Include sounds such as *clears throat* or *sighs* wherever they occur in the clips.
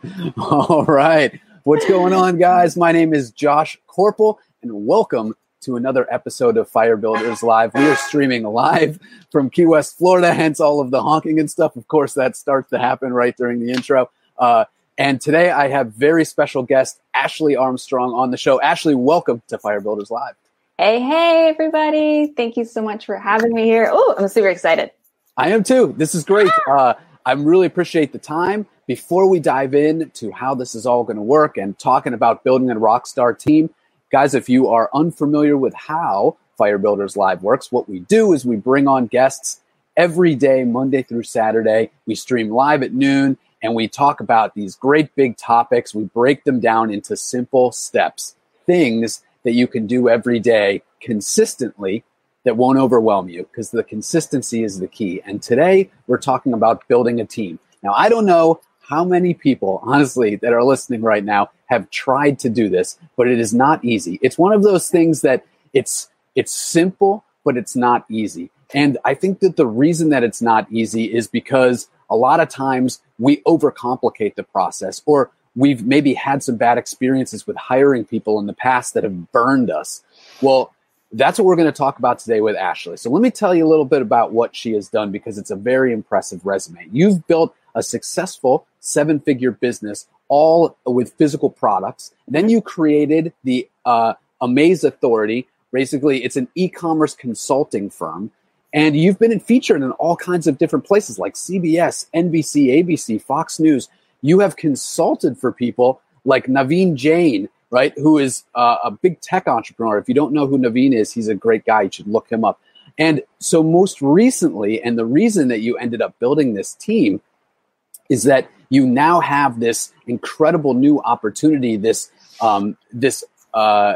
*laughs* All right. What's going on, guys? My name is Josh Corporal, and welcome to another episode of Fire Builders Live. We are streaming live from Key West, Florida, hence all of the honking and stuff. Of course, that starts to happen right during the intro. Uh, and today I have very special guest Ashley Armstrong on the show. Ashley, welcome to Fire Builders Live. Hey, hey, everybody. Thank you so much for having me here. Oh, I'm super excited. I am too. This is great. Uh, I really appreciate the time. Before we dive in to how this is all going to work and talking about building a rock star team, guys, if you are unfamiliar with how Fire Builders Live works, what we do is we bring on guests every day, Monday through Saturday. We stream live at noon and we talk about these great big topics. We break them down into simple steps, things that you can do every day consistently that won't overwhelm you because the consistency is the key. And today we're talking about building a team. Now, I don't know how many people, honestly, that are listening right now have tried to do this, but it is not easy. It's one of those things that it's, it's simple, but it's not easy. And I think that the reason that it's not easy is because a lot of times we overcomplicate the process or we've maybe had some bad experiences with hiring people in the past that have burned us. Well, that's what we're going to talk about today with Ashley. So let me tell you a little bit about what she has done because it's a very impressive resume. You've built a successful seven figure business all with physical products. Then you created the uh, Amaze Authority. Basically, it's an e commerce consulting firm. And you've been featured in all kinds of different places like CBS, NBC, ABC, Fox News. You have consulted for people like Naveen Jain, right? Who is uh, a big tech entrepreneur. If you don't know who Naveen is, he's a great guy. You should look him up. And so, most recently, and the reason that you ended up building this team is that you now have this incredible new opportunity, this um, this uh,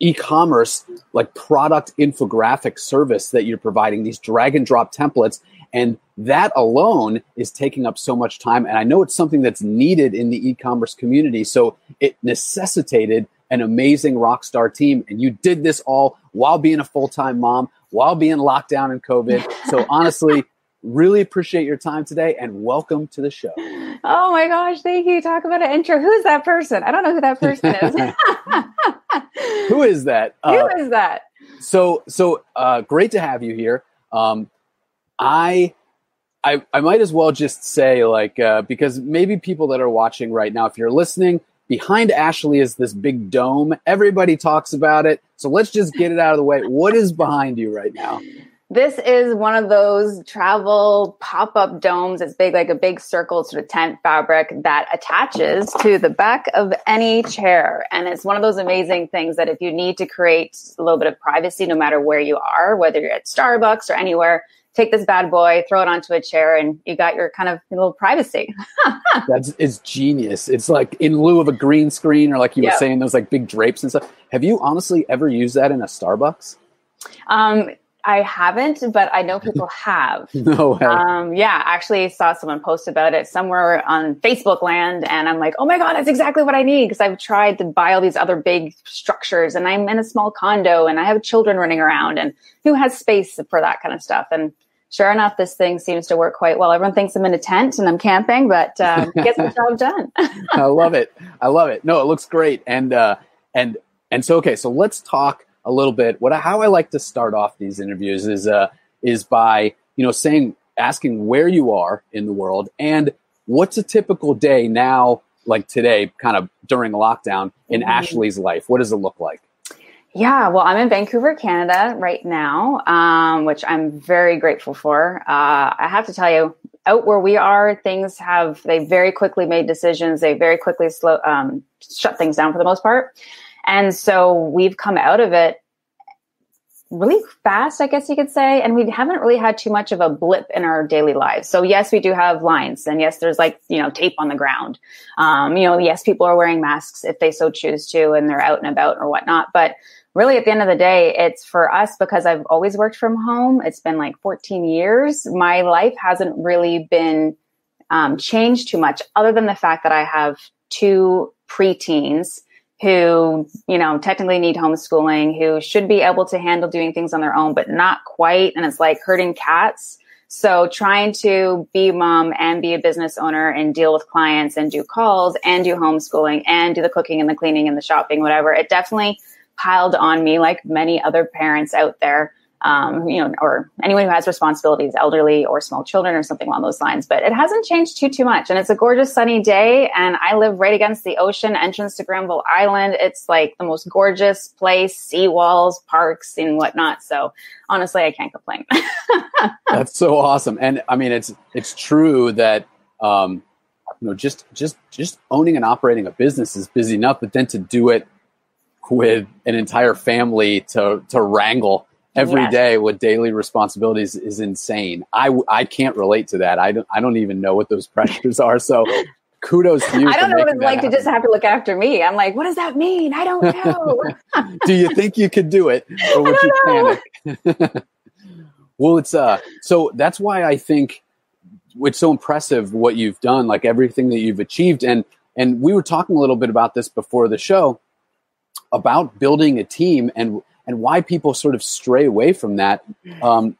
e-commerce like product infographic service that you're providing these drag and drop templates and that alone is taking up so much time and i know it's something that's needed in the e-commerce community so it necessitated an amazing rock star team and you did this all while being a full-time mom while being locked down in covid. So *laughs* honestly really appreciate your time today and welcome to the show Oh my gosh, thank you. Talk about an intro. Who's that person? I don't know who that person is. *laughs* who is that? *laughs* Who uh, is that? So, so uh, great to have you here. Um, I, I, I might as well just say like uh, because maybe people that are watching right now, if you're listening, behind Ashley is this big dome. Everybody talks about it, so let's just get it out of the way. What is behind you right now? This is one of those travel pop up domes. It's big, like a big circle sort of tent fabric that attaches to the back of any chair. And it's one of those amazing things that if you need to create a little bit of privacy, no matter where you are, whether you're at Starbucks or anywhere, take this bad boy, throw it onto a chair, and you got your kind of little privacy. *laughs* That's it's genius. It's like in lieu of a green screen, or like you yep. were saying, those like big drapes and stuff. Have you honestly ever used that in a Starbucks? Um, I haven't, but I know people *laughs* have. no way. Um, yeah, actually saw someone post about it somewhere on Facebook land, and I'm like, oh my god, that's exactly what I need because I've tried to buy all these other big structures, and I'm in a small condo, and I have children running around, and who has space for that kind of stuff? And sure enough, this thing seems to work quite well. Everyone thinks I'm in a tent and I'm camping, but uh, *laughs* gets the job done. I love it. I love it. No, it looks great, and uh, and and so okay, so let's talk a little bit. What how I like to start off these interviews is uh, is by you know saying asking where you are in the world and what's a typical day now like today kind of during lockdown in mm-hmm. Ashley's life. What does it look like? Yeah, well, I'm in Vancouver, Canada right now, um, which I'm very grateful for. Uh, I have to tell you, out where we are, things have they very quickly made decisions. They very quickly slow um, shut things down for the most part. And so we've come out of it really fast, I guess you could say. And we haven't really had too much of a blip in our daily lives. So yes, we do have lines and yes, there's like, you know, tape on the ground. Um, you know, yes, people are wearing masks if they so choose to and they're out and about or whatnot. But really at the end of the day, it's for us because I've always worked from home. It's been like 14 years. My life hasn't really been um, changed too much other than the fact that I have two preteens who, you know, technically need homeschooling, who should be able to handle doing things on their own, but not quite. And it's like herding cats. So trying to be mom and be a business owner and deal with clients and do calls and do homeschooling and do the cooking and the cleaning and the shopping, whatever, it definitely piled on me like many other parents out there um, you know, or anyone who has responsibilities, elderly or small children or something along those lines. But it hasn't changed too, too much. And it's a gorgeous sunny day. And I live right against the ocean entrance to Granville Island. It's like the most gorgeous place, seawalls, parks and whatnot. So honestly, I can't complain. *laughs* That's so awesome. And I mean, it's, it's true that, um, you know, just, just, just owning and operating a business is busy enough, but then to do it with an entire family to, to wrangle every yes. day with daily responsibilities is insane. I, I can't relate to that. I don't, I don't even know what those *laughs* pressures are. So kudos to you. I don't know what it's like happen. to just have to look after me. I'm like, what does that mean? I don't *laughs* know. *laughs* do you think you could do it or would you panic? well, it's, uh, so that's why I think it's so impressive what you've done, like everything that you've achieved. And, and we were talking a little bit about this before the show about building a team and and why people sort of stray away from that. Um,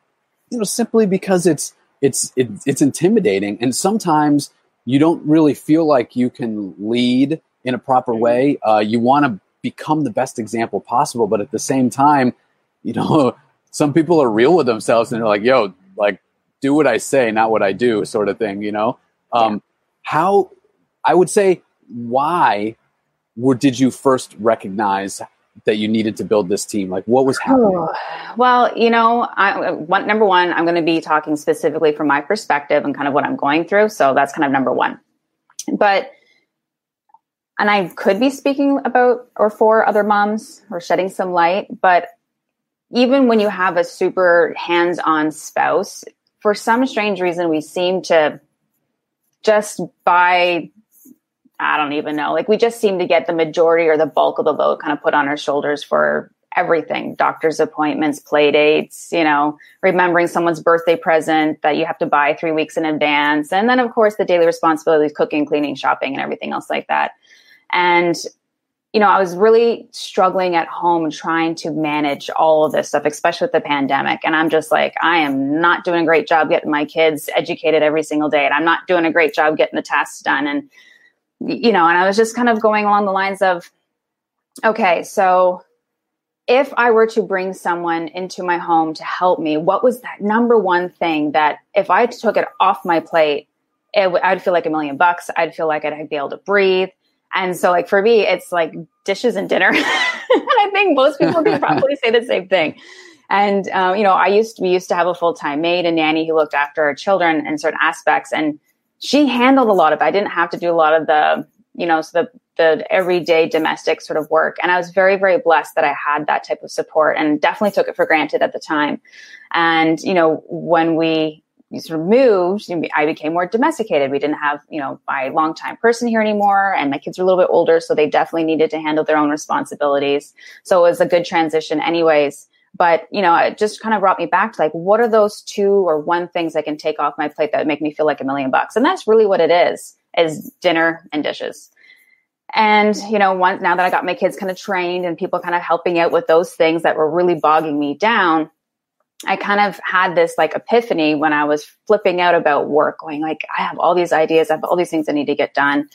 you know, simply because it's it's it, it's intimidating, and sometimes you don't really feel like you can lead in a proper way. Uh, you want to become the best example possible, but at the same time, you know, *laughs* some people are real with themselves and they're like, "Yo, like, do what I say, not what I do," sort of thing. You know, um, yeah. how I would say why were, did you first recognize that you needed to build this team? Like, what was happening? Well, you know, I, one, number one, I'm going to be talking specifically from my perspective and kind of what I'm going through. So that's kind of number one. But, and I could be speaking about or for other moms or shedding some light, but even when you have a super hands on spouse, for some strange reason, we seem to just by I don't even know. Like we just seem to get the majority or the bulk of the vote kind of put on our shoulders for everything doctor's appointments, play dates, you know, remembering someone's birthday present that you have to buy three weeks in advance. And then, of course, the daily responsibilities, cooking, cleaning, shopping, and everything else like that. And, you know, I was really struggling at home trying to manage all of this stuff, especially with the pandemic. And I'm just like, I am not doing a great job getting my kids educated every single day. And I'm not doing a great job getting the tasks done. And, you know, and I was just kind of going along the lines of, okay, so if I were to bring someone into my home to help me, what was that number one thing that if I took it off my plate, it w- I'd feel like a million bucks. I'd feel like I'd be able to breathe. And so, like for me, it's like dishes and dinner. *laughs* and I think most people can probably say the same thing. And um, you know, I used to, we used to have a full time maid and nanny who looked after our children in certain aspects, and she handled a lot of it. I didn't have to do a lot of the, you know, so the, the everyday domestic sort of work. And I was very, very blessed that I had that type of support and definitely took it for granted at the time. And, you know, when we sort of moved, I became more domesticated. We didn't have, you know, my longtime person here anymore, and my kids are a little bit older, so they definitely needed to handle their own responsibilities. So it was a good transition, anyways. But, you know, it just kind of brought me back to like, what are those two or one things I can take off my plate that would make me feel like a million bucks? And that's really what it is, is dinner and dishes. And, you know, once now that I got my kids kind of trained and people kind of helping out with those things that were really bogging me down, I kind of had this like epiphany when I was flipping out about work, going like, I have all these ideas, I have all these things I need to get done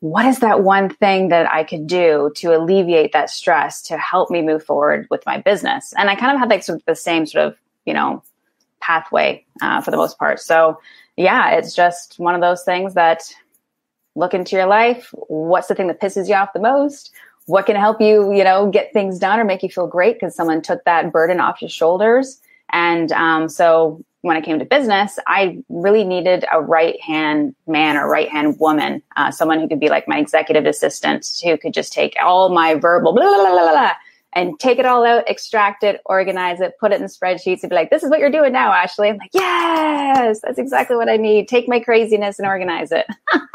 what is that one thing that I could do to alleviate that stress to help me move forward with my business? And I kind of had like sort of the same sort of, you know, pathway uh, for the most part. So yeah, it's just one of those things that look into your life. What's the thing that pisses you off the most? What can help you, you know, get things done or make you feel great because someone took that burden off your shoulders? And um, so when it came to business, I really needed a right hand man or right hand woman, uh, someone who could be like my executive assistant, who could just take all my verbal blah, blah, blah, blah, and take it all out, extract it, organize it, put it in spreadsheets, and be like, "This is what you're doing now, Ashley." I'm like, "Yes, that's exactly what I need. Take my craziness and organize it."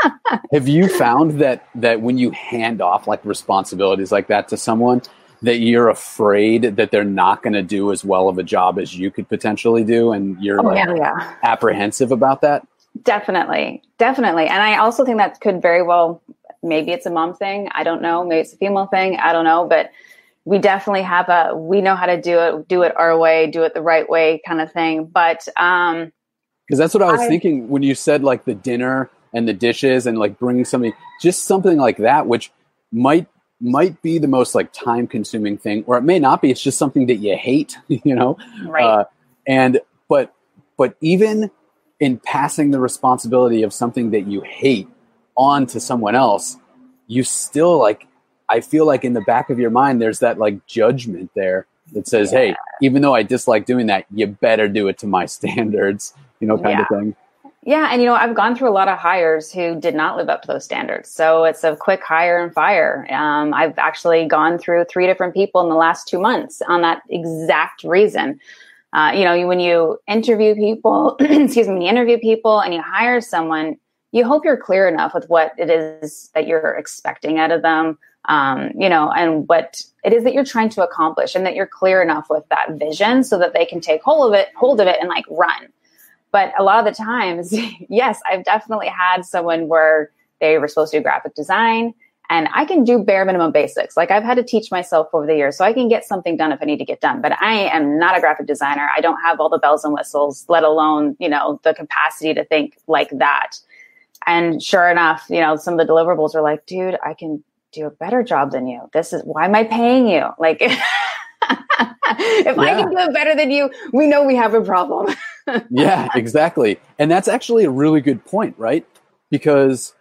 *laughs* Have you found that that when you hand off like responsibilities like that to someone? That you're afraid that they're not going to do as well of a job as you could potentially do and you're oh, like yeah, yeah. apprehensive about that? Definitely. Definitely. And i also think that could very well maybe it's a mom thing. I don't know. Maybe it's a female thing. I don't know. But we definitely have a we know how to do it do it our way do it the right way kind of thing. But um because that's what I was I, thinking when you said like the dinner and the dishes and like bringing something, just something like that, which might might be the most like time consuming thing, or it may not be. It's just something that you hate, *laughs* you know. Right. Uh, and but but even in passing the responsibility of something that you hate on to someone else, you still like. I feel like in the back of your mind, there's that like judgment there that says, yeah. "Hey, even though I dislike doing that, you better do it to my *laughs* standards." You know, kind yeah. of thing. Yeah, and you know, I've gone through a lot of hires who did not live up to those standards. So it's a quick hire and fire. Um, I've actually gone through three different people in the last two months on that exact reason. Uh, you know, when you interview people, *clears throat* excuse me, when you interview people and you hire someone, you hope you're clear enough with what it is that you're expecting out of them, um, you know, and what it is that you're trying to accomplish, and that you're clear enough with that vision so that they can take hold of it, hold of it, and like run. But a lot of the times, *laughs* yes, I've definitely had someone where they were supposed to do graphic design and I can do bare minimum basics. Like I've had to teach myself over the years, so I can get something done if I need to get done. But I am not a graphic designer. I don't have all the bells and whistles, let alone, you know, the capacity to think like that. And sure enough, you know, some of the deliverables are like, dude, I can do a better job than you. This is why am I paying you? Like *laughs* if yeah. I can do it better than you, we know we have a problem. *laughs* yeah, exactly. And that's actually a really good point, right? Because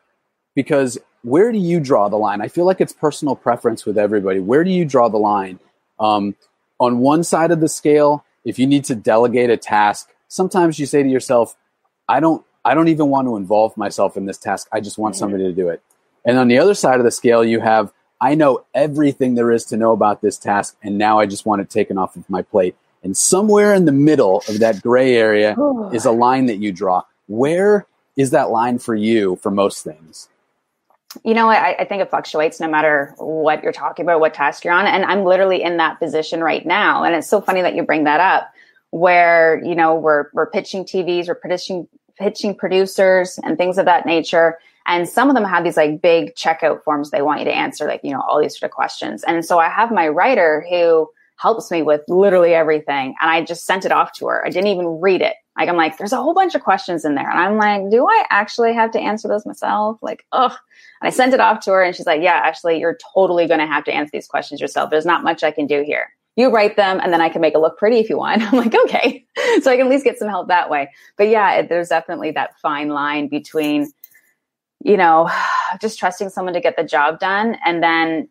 because where do you draw the line? I feel like it's personal preference with everybody. Where do you draw the line? Um, on one side of the scale, if you need to delegate a task, sometimes you say to yourself, "I don't, I don't even want to involve myself in this task. I just want mm-hmm. somebody to do it." And on the other side of the scale, you have, "I know everything there is to know about this task, and now I just want it taken off of my plate." And somewhere in the middle of that gray area *sighs* oh. is a line that you draw. Where is that line for you for most things? You know, I, I, think it fluctuates no matter what you're talking about, what task you're on. And I'm literally in that position right now. And it's so funny that you bring that up, where, you know, we're, we're pitching TVs, we're pitching, pitching producers and things of that nature. And some of them have these like big checkout forms they want you to answer, like, you know, all these sort of questions. And so I have my writer who helps me with literally everything. And I just sent it off to her. I didn't even read it. Like, I'm like, there's a whole bunch of questions in there. And I'm like, do I actually have to answer those myself? Like, ugh. And I sent it off to her and she's like, yeah, actually, you're totally going to have to answer these questions yourself. There's not much I can do here. You write them and then I can make it look pretty if you want. *laughs* I'm like, okay. so I can at least get some help that way. But yeah, it, there's definitely that fine line between, you know, *sighs* just trusting someone to get the job done. And then,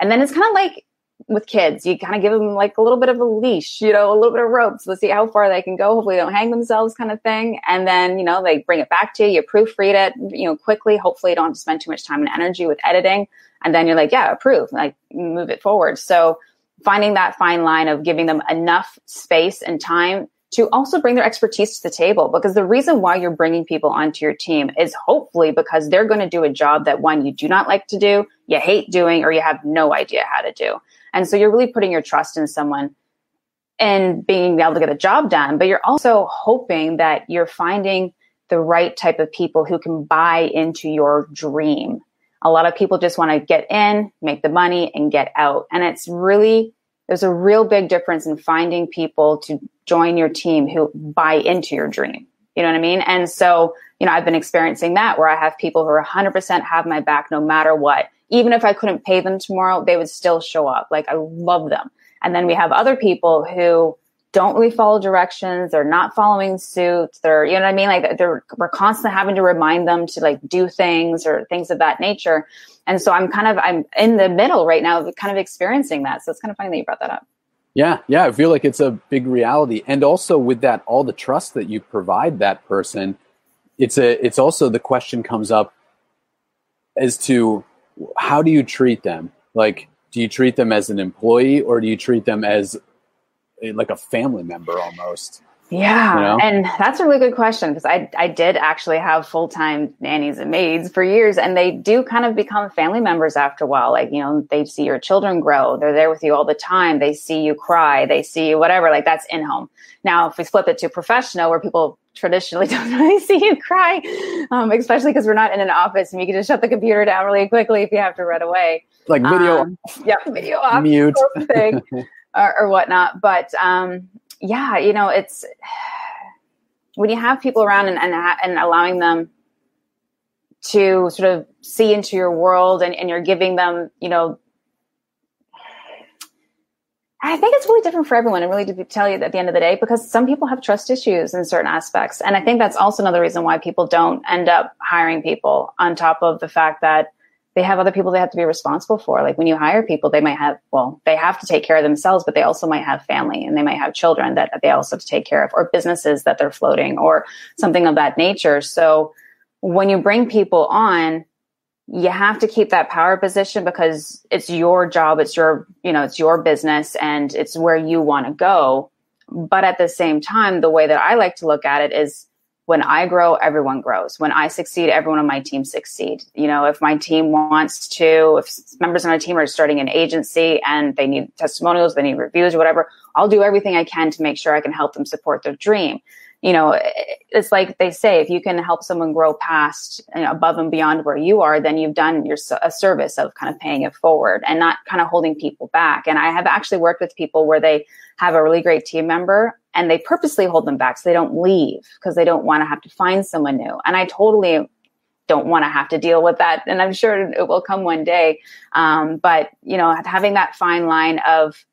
and then it's kind of like, with kids, you kind of give them like a little bit of a leash, you know, a little bit of ropes. Let's see how far they can go. Hopefully, they don't hang themselves, kind of thing. And then, you know, they bring it back to you. You proofread it, you know, quickly. Hopefully, you don't have to spend too much time and energy with editing. And then you're like, yeah, approve, like move it forward. So, finding that fine line of giving them enough space and time to also bring their expertise to the table because the reason why you're bringing people onto your team is hopefully because they're going to do a job that one you do not like to do, you hate doing, or you have no idea how to do. And so you're really putting your trust in someone and being able to get a job done, but you're also hoping that you're finding the right type of people who can buy into your dream. A lot of people just want to get in, make the money and get out. And it's really, there's a real big difference in finding people to join your team who buy into your dream. You know what I mean? And so, you know, I've been experiencing that where I have people who are 100% have my back no matter what even if I couldn't pay them tomorrow, they would still show up. Like I love them. And then we have other people who don't really follow directions. They're not following suit. They're, you know what I mean? Like they're, we're constantly having to remind them to like do things or things of that nature. And so I'm kind of, I'm in the middle right now, kind of experiencing that. So it's kind of funny that you brought that up. Yeah. Yeah. I feel like it's a big reality. And also with that, all the trust that you provide that person, it's a, it's also the question comes up as to how do you treat them? Like, do you treat them as an employee or do you treat them as eh, like a family member almost? Yeah, you know? and that's a really good question because I I did actually have full time nannies and maids for years, and they do kind of become family members after a while. Like you know, they see your children grow, they're there with you all the time. They see you cry, they see you whatever. Like that's in home. Now, if we flip it to professional, where people traditionally *laughs* don't really see you cry, um, especially because we're not in an office and you can just shut the computer down really quickly if you have to run away. Like video, um, yeah, video off, mute, *laughs* thing, or, or, whatnot. But um, yeah, you know, it's when you have people around and, and, and allowing them to sort of see into your world and, and you're giving them, you know, I think it's really different for everyone and really to tell you at the end of the day because some people have trust issues in certain aspects. And I think that's also another reason why people don't end up hiring people on top of the fact that they have other people they have to be responsible for. Like when you hire people, they might have, well, they have to take care of themselves, but they also might have family and they might have children that they also have to take care of or businesses that they're floating or something of that nature. So when you bring people on, you have to keep that power position because it's your job, it's your, you know, it's your business and it's where you want to go. But at the same time, the way that I like to look at it is when I grow, everyone grows. When I succeed, everyone on my team succeed. You know, if my team wants to, if members on my team are starting an agency and they need testimonials, they need reviews or whatever, I'll do everything I can to make sure I can help them support their dream you know, it's like they say, if you can help someone grow past you know, above and beyond where you are, then you've done your a service of kind of paying it forward and not kind of holding people back. And I have actually worked with people where they have a really great team member and they purposely hold them back so they don't leave because they don't want to have to find someone new. And I totally don't want to have to deal with that. And I'm sure it will come one day. Um, but you know, having that fine line of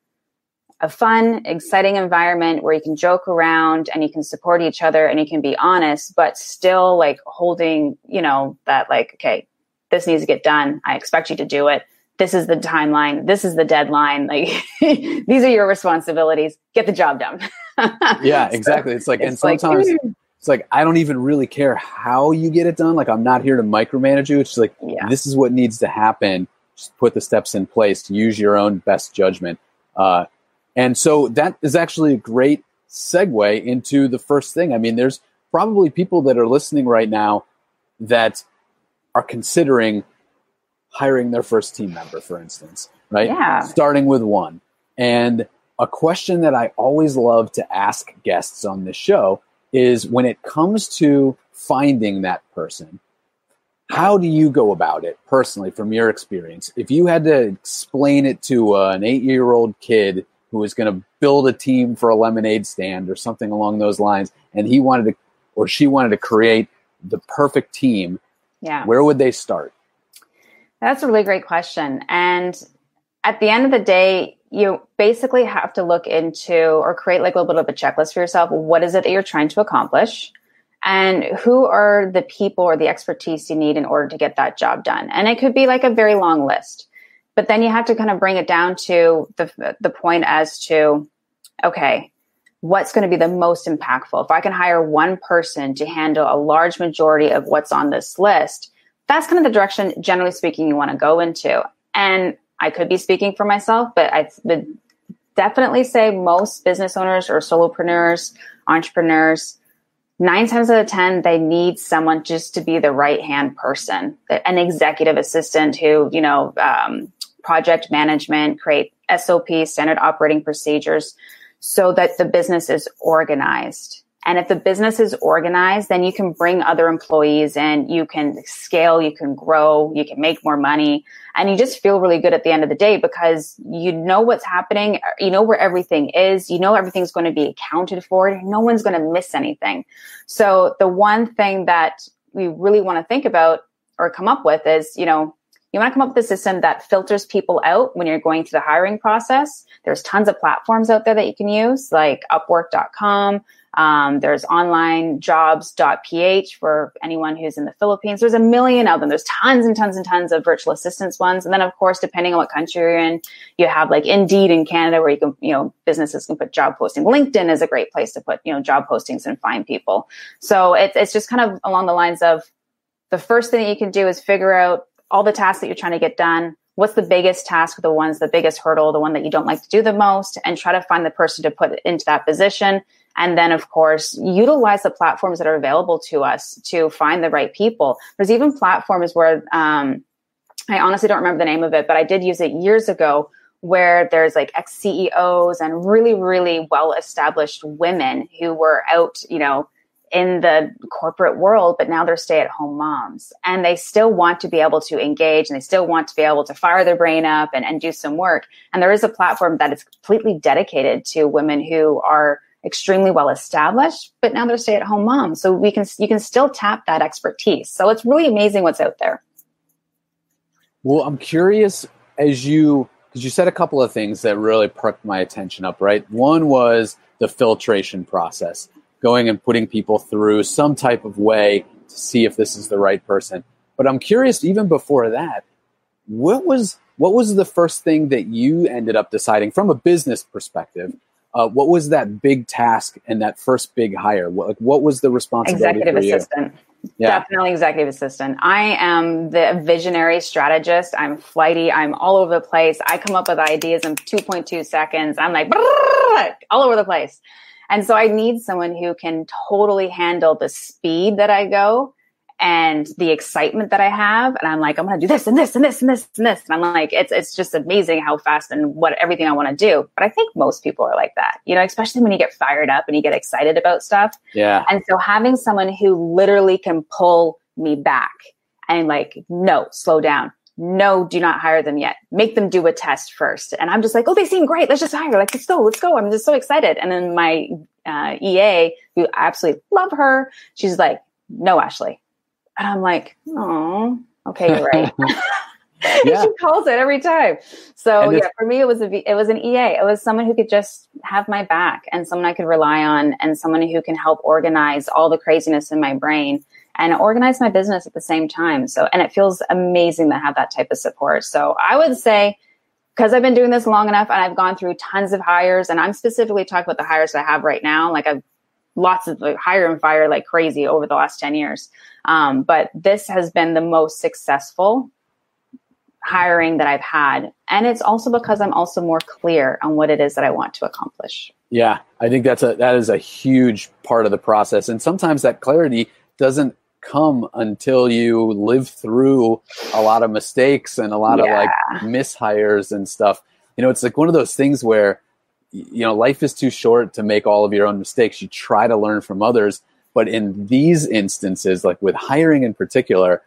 a fun, exciting environment where you can joke around and you can support each other and you can be honest, but still like holding, you know, that like, okay, this needs to get done. I expect you to do it. This is the timeline. This is the deadline. Like *laughs* these are your responsibilities. Get the job done. *laughs* yeah, exactly. It's like, it's and sometimes like, it's like, I don't even really care how you get it done. Like I'm not here to micromanage you. It's just like, yeah. this is what needs to happen. Just put the steps in place to use your own best judgment. Uh, and so that is actually a great segue into the first thing. I mean, there's probably people that are listening right now that are considering hiring their first team member, for instance, right? Yeah. Starting with one. And a question that I always love to ask guests on this show is when it comes to finding that person, how do you go about it personally from your experience? If you had to explain it to uh, an eight year old kid who was going to build a team for a lemonade stand or something along those lines, and he wanted to, or she wanted to create the perfect team, yeah, where would they start? That's a really great question. And at the end of the day, you basically have to look into or create like a little bit of a checklist for yourself. What is it that you're trying to accomplish? And who are the people or the expertise you need in order to get that job done? And it could be like a very long list. But then you have to kind of bring it down to the, the point as to, okay, what's going to be the most impactful? If I can hire one person to handle a large majority of what's on this list, that's kind of the direction, generally speaking, you want to go into. And I could be speaking for myself, but I would definitely say most business owners or solopreneurs, entrepreneurs, nine times out of 10, they need someone just to be the right hand person, an executive assistant who, you know, um, project management, create SOP, standard operating procedures, so that the business is organized. And if the business is organized, then you can bring other employees in, you can scale, you can grow, you can make more money, and you just feel really good at the end of the day because you know what's happening, you know where everything is, you know everything's going to be accounted for, no one's going to miss anything. So the one thing that we really want to think about or come up with is, you know, you want to come up with a system that filters people out when you're going through the hiring process. There's tons of platforms out there that you can use, like Upwork.com. Um, there's onlinejobs.ph for anyone who's in the Philippines. There's a million of them. There's tons and tons and tons of virtual assistants ones. And then, of course, depending on what country you're in, you have like Indeed in Canada where you can, you know, businesses can put job posting. LinkedIn is a great place to put, you know, job postings and find people. So it's just kind of along the lines of the first thing that you can do is figure out all the tasks that you're trying to get done. What's the biggest task, the ones, the biggest hurdle, the one that you don't like to do the most, and try to find the person to put into that position. And then, of course, utilize the platforms that are available to us to find the right people. There's even platforms where, um, I honestly don't remember the name of it, but I did use it years ago where there's like ex CEOs and really, really well established women who were out, you know, in the corporate world, but now they're stay at home moms and they still want to be able to engage and they still want to be able to fire their brain up and, and do some work. And there is a platform that is completely dedicated to women who are extremely well established, but now they're stay at home moms. So we can, you can still tap that expertise. So it's really amazing what's out there. Well, I'm curious as you, because you said a couple of things that really perked my attention up, right? One was the filtration process, going and putting people through some type of way to see if this is the right person. But I'm curious, even before that, what was what was the first thing that you ended up deciding from a business perspective? Uh, what was that big task and that first big hire? What, what was the responsibility? Executive assistant. Yeah. Definitely executive assistant. I am the visionary strategist. I'm flighty. I'm all over the place. I come up with ideas in 2.2 seconds. I'm like all over the place. And so I need someone who can totally handle the speed that I go and the excitement that I have. And I'm like, I'm going to do this and this and this and this and this. And I'm like, it's, it's just amazing how fast and what everything I want to do. But I think most people are like that, you know, especially when you get fired up and you get excited about stuff. Yeah. And so having someone who literally can pull me back and like, no, slow down. No, do not hire them yet. Make them do a test first. And I'm just like, oh, they seem great. Let's just hire. Like, let's go, let's go. I'm just so excited. And then my uh, EA, who absolutely love her, she's like, no, Ashley, and I'm like, oh, okay, you're right. *laughs* *laughs* yeah. she calls it every time. So yeah, for me, it was a it was an EA. It was someone who could just have my back and someone I could rely on, and someone who can help organize all the craziness in my brain and organize my business at the same time. So, and it feels amazing to have that type of support. So, I would say because I've been doing this long enough and I've gone through tons of hires, and I'm specifically talking about the hires I have right now. Like I've lots of like, hire and fire like crazy over the last 10 years. Um, but this has been the most successful hiring that I've had. And it's also because I'm also more clear on what it is that I want to accomplish. Yeah, I think that's a that is a huge part of the process. And sometimes that clarity doesn't come until you live through a lot of mistakes and a lot yeah. of like mishires and stuff. You know, it's like one of those things where you know, life is too short to make all of your own mistakes. You try to learn from others. But in these instances, like with hiring in particular,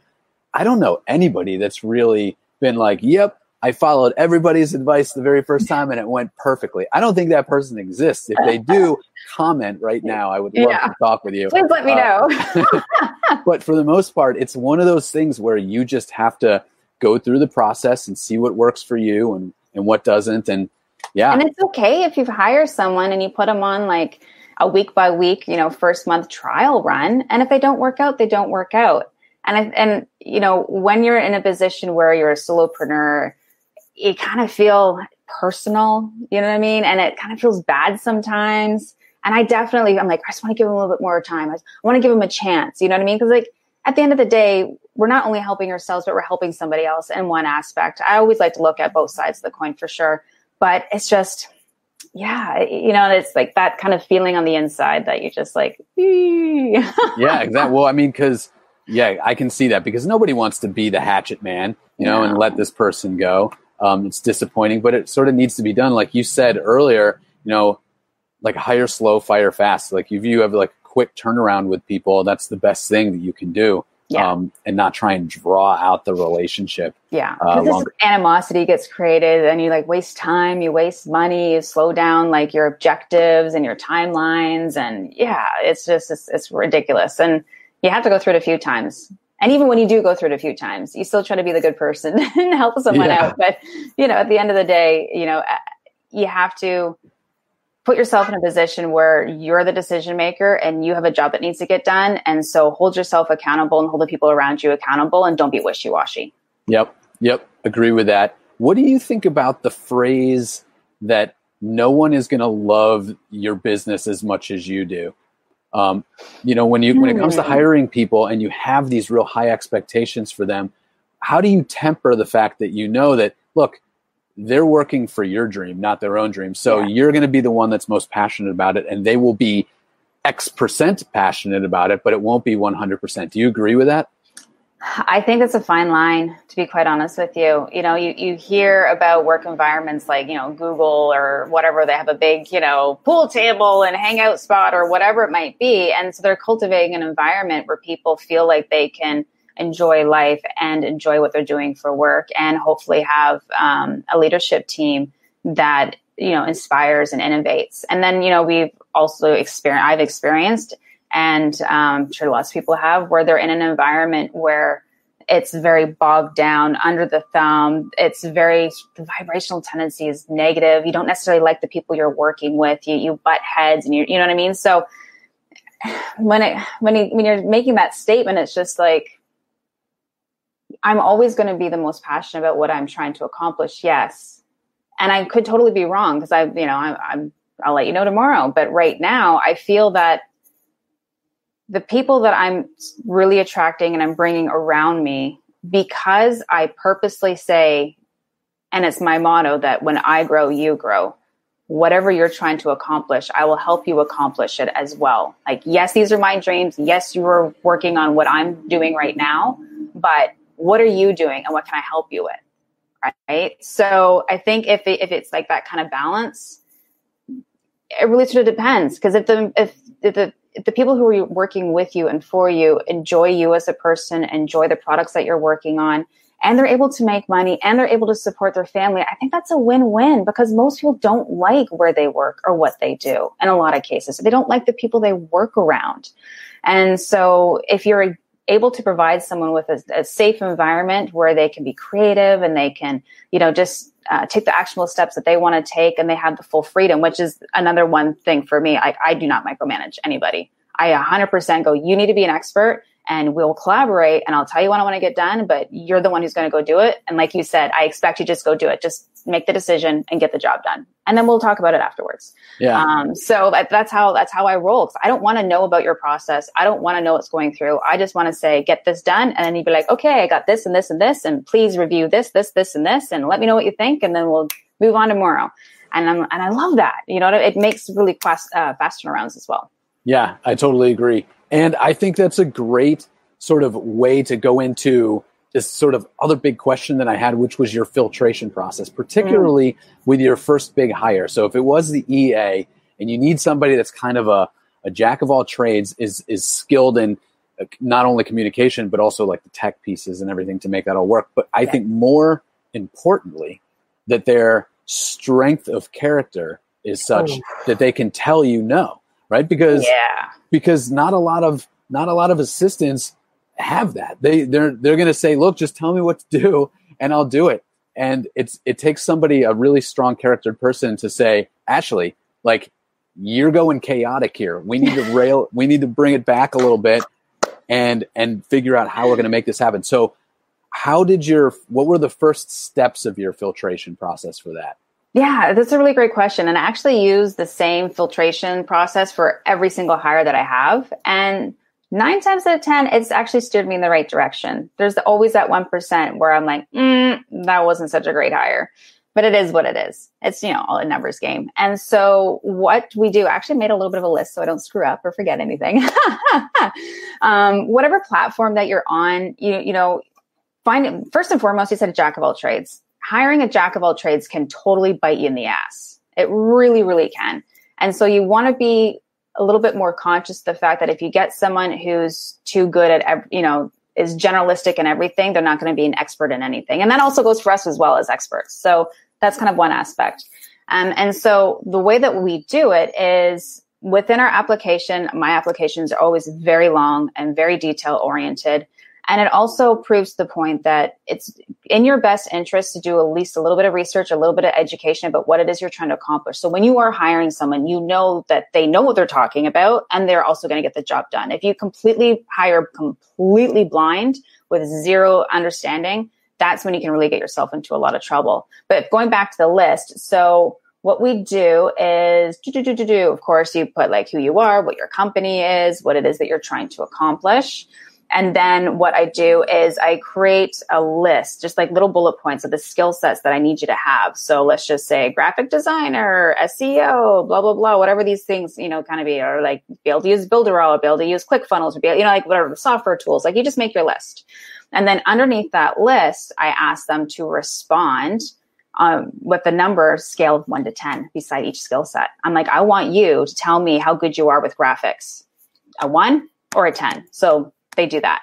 I don't know anybody that's really been like, yep, I followed everybody's advice the very first time and it went perfectly. I don't think that person exists. If they do, comment right now. I would love yeah. to talk with you. Please let me uh, know. *laughs* but for the most part, it's one of those things where you just have to go through the process and see what works for you and, and what doesn't. And yeah. And it's okay if you hire someone and you put them on like a week by week, you know, first month trial run. And if they don't work out, they don't work out. And I, and you know, when you're in a position where you're a solopreneur, you kind of feel personal, you know what I mean? And it kind of feels bad sometimes. And I definitely, I'm like, I just want to give them a little bit more time. I want to give them a chance. You know what I mean? Because like at the end of the day, we're not only helping ourselves, but we're helping somebody else in one aspect. I always like to look at both sides of the coin for sure but it's just yeah you know it's like that kind of feeling on the inside that you just like *laughs* yeah exactly well i mean because yeah i can see that because nobody wants to be the hatchet man you know no. and let this person go um, it's disappointing but it sort of needs to be done like you said earlier you know like hire slow fire fast like if you have like a quick turnaround with people that's the best thing that you can do yeah. Um, and not try and draw out the relationship. Yeah, uh, this animosity gets created, and you like waste time, you waste money, you slow down like your objectives and your timelines, and yeah, it's just it's, it's ridiculous, and you have to go through it a few times. And even when you do go through it a few times, you still try to be the good person *laughs* and help someone yeah. out. But you know, at the end of the day, you know, you have to put yourself in a position where you're the decision maker and you have a job that needs to get done. And so hold yourself accountable and hold the people around you accountable and don't be wishy washy. Yep. Yep. Agree with that. What do you think about the phrase that no one is going to love your business as much as you do? Um, you know, when you when it comes to hmm. hiring people and you have these real high expectations for them, how do you temper the fact that you know that look, they're working for your dream, not their own dream. So yeah. you're going to be the one that's most passionate about it, and they will be X percent passionate about it, but it won't be 100%. Do you agree with that? I think it's a fine line, to be quite honest with you. You know, you, you hear about work environments like, you know, Google or whatever, they have a big, you know, pool table and hangout spot or whatever it might be. And so they're cultivating an environment where people feel like they can enjoy life and enjoy what they're doing for work and hopefully have um, a leadership team that you know inspires and innovates and then you know we've also experienced, I've experienced, and um, I'm sure lots of people have, where they're in an environment where it's very bogged down under the thumb. It's very the vibrational tendency is negative. You don't necessarily like the people you're working with. You you butt heads, and you you know what I mean. So when it when you, when you're making that statement, it's just like I'm always going to be the most passionate about what I'm trying to accomplish. Yes, and I could totally be wrong because I you know I, I'm I'll let you know tomorrow. But right now, I feel that the people that I'm really attracting and I'm bringing around me because I purposely say, and it's my motto that when I grow, you grow. Whatever you're trying to accomplish, I will help you accomplish it as well. Like, yes, these are my dreams. Yes, you are working on what I'm doing right now, but what are you doing and what can I help you with? Right. So I think if, it, if it's like that kind of balance, it really sort of depends. Because if the, if, if the the people who are working with you and for you enjoy you as a person, enjoy the products that you're working on, and they're able to make money and they're able to support their family, I think that's a win-win because most people don't like where they work or what they do in a lot of cases. They don't like the people they work around. And so if you're able to provide someone with a, a safe environment where they can be creative and they can, you know, just uh, take the actionable steps that they want to take and they have the full freedom, which is another one thing for me. I, I do not micromanage anybody. I 100% go, you need to be an expert and we'll collaborate and I'll tell you when I want to get done, but you're the one who's going to go do it. And like you said, I expect you just go do it. Just make the decision and get the job done. And then we'll talk about it afterwards. Yeah. Um, so that, that's how, that's how I roll. I don't want to know about your process. I don't want to know what's going through. I just want to say, get this done. And then you'd be like, okay, I got this and this and this. And please review this, this, this, and this. And let me know what you think. And then we'll move on tomorrow. And I'm, and I love that. You know, it makes really fast, uh, fast turnarounds as well. Yeah, I totally agree. And I think that's a great sort of way to go into this sort of other big question that I had, which was your filtration process, particularly mm. with your first big hire. So if it was the EA and you need somebody that's kind of a, a jack of all trades, is is skilled in not only communication but also like the tech pieces and everything to make that all work. But I yeah. think more importantly, that their strength of character is such oh. that they can tell you no, right? Because yeah. because not a lot of not a lot of assistants have that. They they're they're going to say, "Look, just tell me what to do, and I'll do it." And it's it takes somebody a really strong charactered person to say, "Actually, like you're going chaotic here. We need to *laughs* rail. We need to bring it back a little bit, and and figure out how we're going to make this happen." So, how did your what were the first steps of your filtration process for that? Yeah, that's a really great question. And I actually use the same filtration process for every single hire that I have. And nine times out of 10, it's actually steered me in the right direction. There's always that 1% where I'm like, mm, that wasn't such a great hire. But it is what it is. It's, you know, all a numbers game. And so what we do, I actually made a little bit of a list so I don't screw up or forget anything. *laughs* um, whatever platform that you're on, you, you know, find it, first and foremost, you said a jack of all trades. Hiring a jack of all trades can totally bite you in the ass. It really, really can. And so you want to be a little bit more conscious of the fact that if you get someone who's too good at, you know, is generalistic in everything, they're not going to be an expert in anything. And that also goes for us as well as experts. So that's kind of one aspect. Um, and so the way that we do it is within our application, my applications are always very long and very detail oriented. And it also proves the point that it's in your best interest to do at least a little bit of research, a little bit of education about what it is you're trying to accomplish. So when you are hiring someone, you know that they know what they're talking about and they're also going to get the job done. If you completely hire completely blind with zero understanding, that's when you can really get yourself into a lot of trouble. But going back to the list, so what we do is do, do, do, do, do. Of course, you put like who you are, what your company is, what it is that you're trying to accomplish. And then what I do is I create a list, just like little bullet points of the skill sets that I need you to have. So let's just say graphic designer, SEO, blah, blah, blah, whatever these things, you know, kind of be, or like be able to use Builderall, be able to use ClickFunnels, be, you know, like whatever software tools, like you just make your list. And then underneath that list, I ask them to respond um, with the number scale of one to 10 beside each skill set. I'm like, I want you to tell me how good you are with graphics. A one or a 10. So they do that.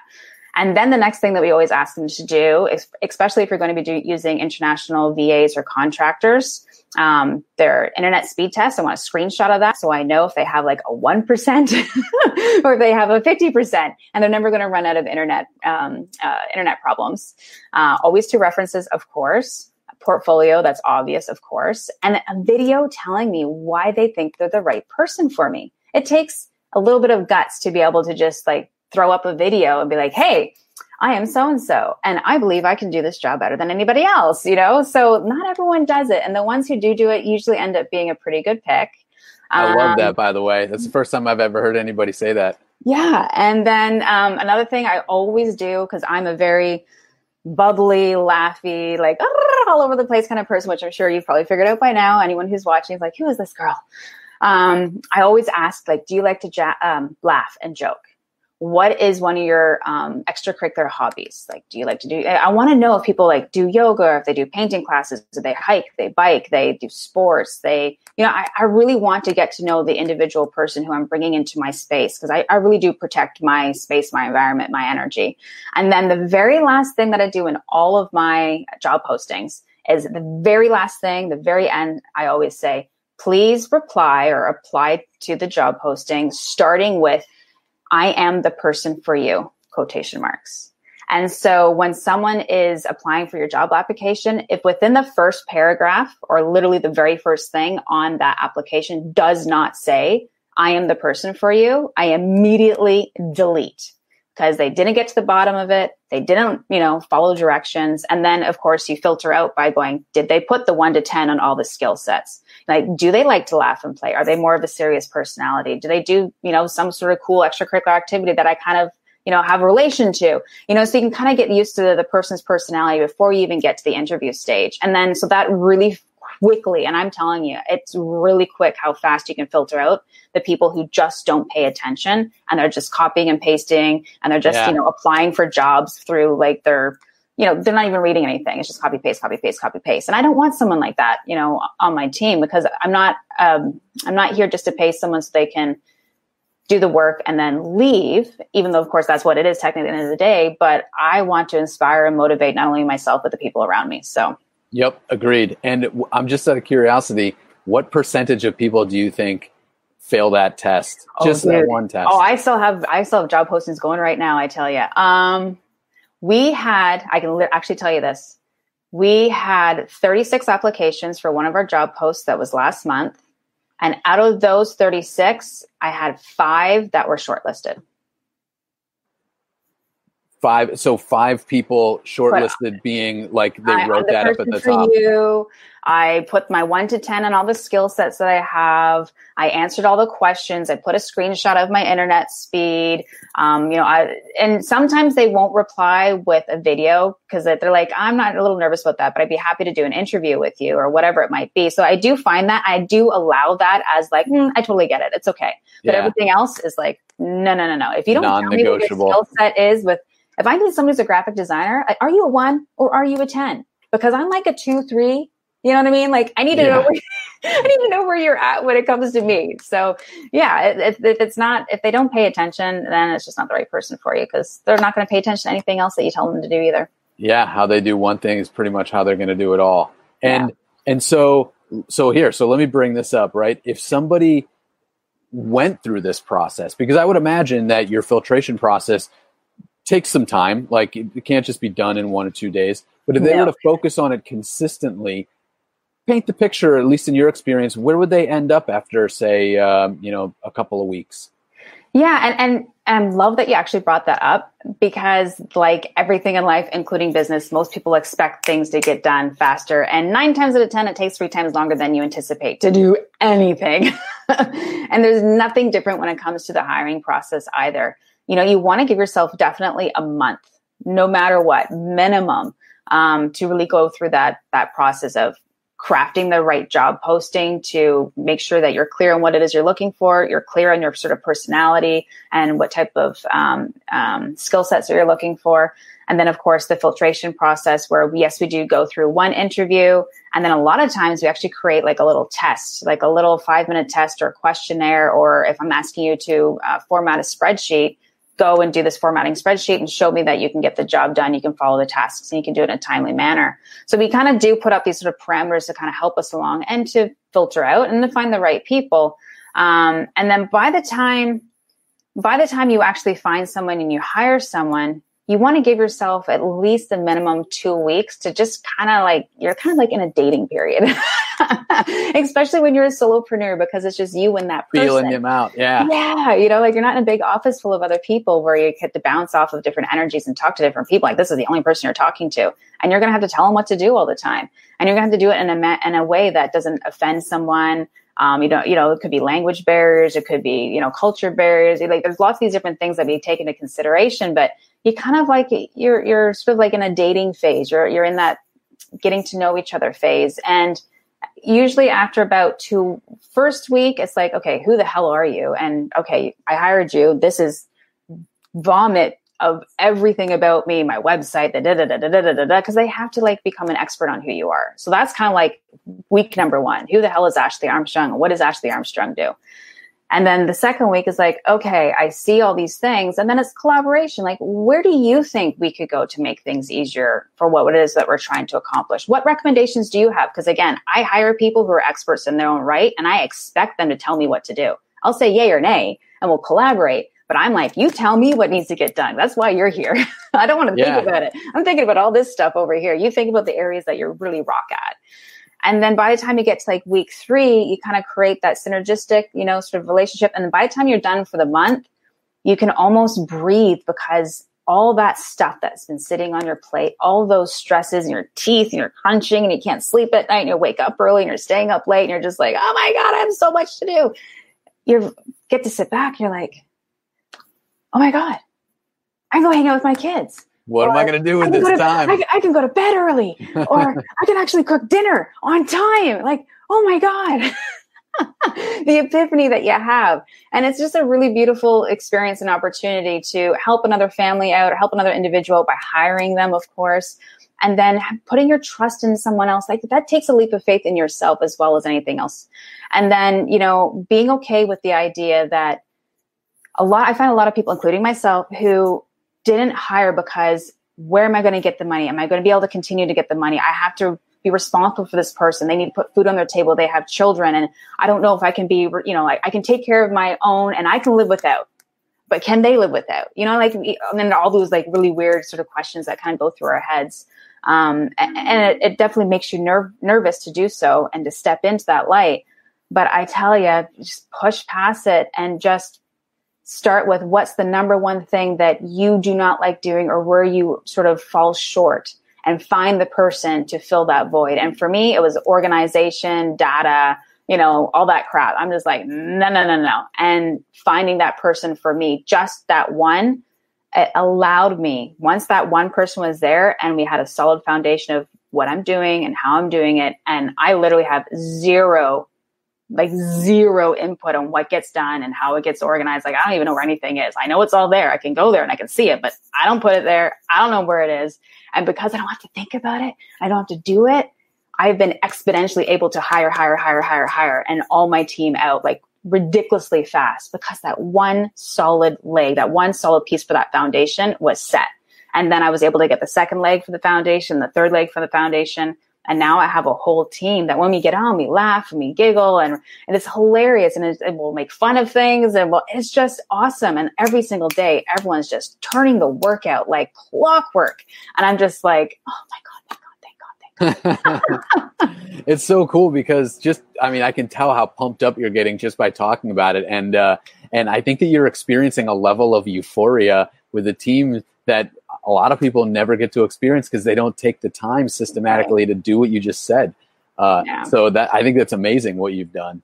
And then the next thing that we always ask them to do, is especially if you're going to be do, using international VAs or contractors, um, their internet speed test. I want a screenshot of that so I know if they have like a 1% *laughs* or if they have a 50% and they're never going to run out of internet, um, uh, internet problems. Uh, always two references, of course. A portfolio, that's obvious, of course. And a video telling me why they think they're the right person for me. It takes a little bit of guts to be able to just like throw up a video and be like, hey, I am so and so, and I believe I can do this job better than anybody else, you know? So not everyone does it. And the ones who do do it usually end up being a pretty good pick. I um, love that, by the way. That's the first time I've ever heard anybody say that. Yeah. And then um, another thing I always do, because I'm a very bubbly, laughy, like all over the place kind of person, which I'm sure you've probably figured out by now. Anyone who's watching is like, who is this girl? Um, I always ask, like, do you like to ja- um, laugh and joke? What is one of your um, extracurricular hobbies? Like, do you like to do? I want to know if people like do yoga, or if they do painting classes, do they hike, they bike, they do sports. They, you know, I, I really want to get to know the individual person who I'm bringing into my space because I, I really do protect my space, my environment, my energy. And then the very last thing that I do in all of my job postings is the very last thing, the very end. I always say, please reply or apply to the job posting, starting with I am the person for you, quotation marks. And so when someone is applying for your job application, if within the first paragraph or literally the very first thing on that application does not say, I am the person for you, I immediately delete because they didn't get to the bottom of it. They didn't, you know, follow directions. And then of course you filter out by going, did they put the one to 10 on all the skill sets? Like, do they like to laugh and play? Are they more of a serious personality? Do they do, you know, some sort of cool extracurricular activity that I kind of, you know, have a relation to? You know, so you can kind of get used to the person's personality before you even get to the interview stage. And then, so that really quickly, and I'm telling you, it's really quick how fast you can filter out the people who just don't pay attention and they're just copying and pasting and they're just, yeah. you know, applying for jobs through like their you know, they're not even reading anything. It's just copy paste, copy paste, copy paste. And I don't want someone like that, you know, on my team because I'm not, um, I'm not here just to pay someone so they can do the work and then leave, even though of course that's what it is technically at the end of the day. But I want to inspire and motivate not only myself, but the people around me. So. Yep. Agreed. And I'm just out of curiosity, what percentage of people do you think fail that test? Oh, just that one test. Oh, I still have, I still have job postings going right now. I tell you. Um, we had, I can actually tell you this. We had 36 applications for one of our job posts that was last month. And out of those 36, I had five that were shortlisted. Five, so five people shortlisted being like they I, wrote that up at the top. You, I put my one to 10 on all the skill sets that I have. I answered all the questions. I put a screenshot of my internet speed. Um, you know, I, and sometimes they won't reply with a video because they're like, I'm not a little nervous about that, but I'd be happy to do an interview with you or whatever it might be. So I do find that I do allow that as like, mm, I totally get it. It's okay. But yeah. everything else is like, no, no, no, no. If you don't tell me what your skill set is with, if I need somebody who's a graphic designer, are you a one or are you a 10? Because I'm like a two, three, you know what I mean? Like I need to yeah. know where, *laughs* I need to know where you're at when it comes to me. So yeah, if, if it's not if they don't pay attention, then it's just not the right person for you because they're not going to pay attention to anything else that you tell them to do either. Yeah, how they do one thing is pretty much how they're going to do it all. And yeah. and so so here, so let me bring this up, right? If somebody went through this process, because I would imagine that your filtration process takes some time, like it can't just be done in one or two days. But if they were to focus on it consistently, paint the picture, at least in your experience, where would they end up after, say, um, you know, a couple of weeks? Yeah, and and and love that you actually brought that up because, like everything in life, including business, most people expect things to get done faster, and nine times out of ten, it takes three times longer than you anticipate to do anything. *laughs* and there's nothing different when it comes to the hiring process either. You know, you want to give yourself definitely a month, no matter what, minimum, um, to really go through that that process of crafting the right job posting to make sure that you're clear on what it is you're looking for, you're clear on your sort of personality and what type of um, um, skill sets that you're looking for. And then, of course, the filtration process where, yes, we do go through one interview. And then a lot of times we actually create like a little test, like a little five minute test or questionnaire. Or if I'm asking you to uh, format a spreadsheet, go and do this formatting spreadsheet and show me that you can get the job done. You can follow the tasks and you can do it in a timely manner. So we kind of do put up these sort of parameters to kind of help us along and to filter out and to find the right people. Um, and then by the time, by the time you actually find someone and you hire someone, you want to give yourself at least a minimum two weeks to just kind of like you're kind of like in a dating period *laughs* *laughs* especially when you're a solopreneur because it's just you and that person. feeling them out yeah yeah you know like you're not in a big office full of other people where you get to bounce off of different energies and talk to different people like this is the only person you're talking to and you're going to have to tell them what to do all the time and you're going to have to do it in a in a way that doesn't offend someone um, you know, you know, it could be language barriers, it could be, you know, culture barriers. Like there's lots of these different things that we take into consideration, but you kind of like you're you're sort of like in a dating phase. You're you're in that getting to know each other phase. And usually after about two first week it's like okay who the hell are you? And okay i hired you. This is vomit of everything about me my website the da da da da da da da because they have to like become an expert on who you are. So that's kind of like week number one. Who the hell is ashley armstrong? What does ashley armstrong do? And then the second week is like, okay, I see all these things. And then it's collaboration. Like, where do you think we could go to make things easier for what it is that we're trying to accomplish? What recommendations do you have? Because again, I hire people who are experts in their own right, and I expect them to tell me what to do. I'll say yay or nay, and we'll collaborate. But I'm like, you tell me what needs to get done. That's why you're here. *laughs* I don't want to yeah. think about it. I'm thinking about all this stuff over here. You think about the areas that you're really rock at. And then by the time you get to like week three, you kind of create that synergistic, you know, sort of relationship. And by the time you're done for the month, you can almost breathe because all that stuff that's been sitting on your plate, all those stresses in your teeth, and you're crunching and you can't sleep at night and you wake up early and you're staying up late and you're just like, oh my God, I have so much to do. You get to sit back. You're like, oh my God, I go hang out with my kids. What or, am I going to do with this to, time? I, I, can go to bed early, *laughs* or I can actually cook dinner on time. Like, oh my God. *laughs* the epiphany that you have. And it's just a really beautiful experience and opportunity to help another family out or help another individual by hiring them, of course. And then putting your trust in someone else, like that takes a leap of faith in yourself as well as anything else. And then, you know, being okay with the idea that a lot, I find a lot of people, including myself, who didn't hire because where am I going to get the money? Am I going to be able to continue to get the money? I have to be responsible for this person. They need to put food on their table. They have children. And I don't know if I can be, you know, I, I can take care of my own and I can live without, but can they live without? You know, like, and then all those like really weird sort of questions that kind of go through our heads. Um, and, it, it, definitely makes you ner- nervous to do so and to step into that light. But I tell you, just push past it and just start with what's the number one thing that you do not like doing or where you sort of fall short and find the person to fill that void. And for me, it was organization, data, you know, all that crap. I'm just like, no, no, no, no. And finding that person for me, just that one, it allowed me, once that one person was there and we had a solid foundation of what I'm doing and how I'm doing it. And I literally have zero like zero input on what gets done and how it gets organized. Like I don't even know where anything is. I know it's all there. I can go there and I can see it, but I don't put it there. I don't know where it is. And because I don't have to think about it, I don't have to do it. I've been exponentially able to hire, hire, hire, hire, hire, and all my team out like ridiculously fast because that one solid leg, that one solid piece for that foundation was set. And then I was able to get the second leg for the foundation, the third leg for the foundation. And now I have a whole team that when we get on, we laugh and we giggle and, and it's hilarious and, it, and we'll make fun of things and we'll, it's just awesome. And every single day, everyone's just turning the workout like clockwork. And I'm just like, oh my God, thank God, thank God, thank God. *laughs* it's so cool because just, I mean, I can tell how pumped up you're getting just by talking about it. And, uh, and I think that you're experiencing a level of euphoria with a team that a lot of people never get to experience because they don't take the time systematically right. to do what you just said. Uh, yeah. So that I think that's amazing what you've done.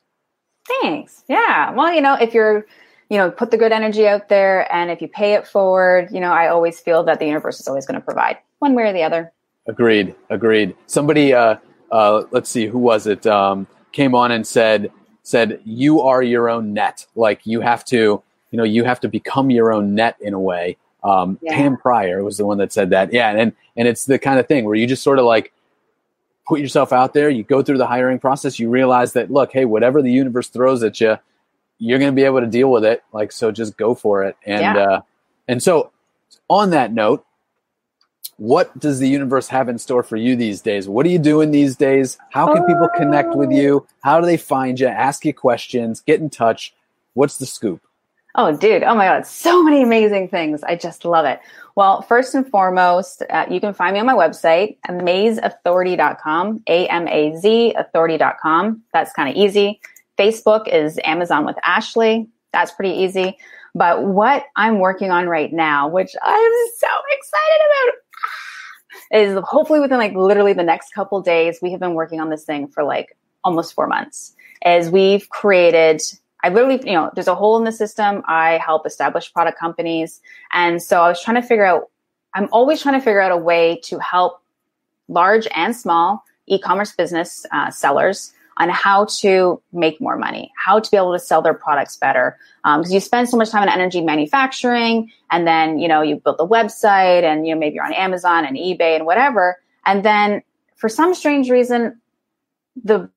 Thanks. Yeah. Well, you know, if you're, you know, put the good energy out there, and if you pay it forward, you know, I always feel that the universe is always going to provide one way or the other. Agreed. Agreed. Somebody, uh, uh, let's see, who was it? Um, came on and said, said you are your own net. Like you have to, you know, you have to become your own net in a way. Um, yeah. Pam Pryor was the one that said that. Yeah, and and it's the kind of thing where you just sort of like put yourself out there. You go through the hiring process. You realize that look, hey, whatever the universe throws at you, you're going to be able to deal with it. Like so, just go for it. And yeah. uh, And so, on that note, what does the universe have in store for you these days? What are you doing these days? How can people connect with you? How do they find you? Ask you questions, get in touch. What's the scoop? Oh, dude. Oh my God. So many amazing things. I just love it. Well, first and foremost, uh, you can find me on my website, amazeauthority.com, A-M-A-Z authority.com. That's kind of easy. Facebook is Amazon with Ashley. That's pretty easy. But what I'm working on right now, which I'm so excited about, is hopefully within like literally the next couple days, we have been working on this thing for like almost four months. Is we've created I literally, you know, there's a hole in the system. I help establish product companies. And so I was trying to figure out, I'm always trying to figure out a way to help large and small e-commerce business uh, sellers on how to make more money, how to be able to sell their products better. Because um, you spend so much time and energy manufacturing, and then you know you build the website, and you know maybe you're on Amazon and eBay and whatever, and then for some strange reason, the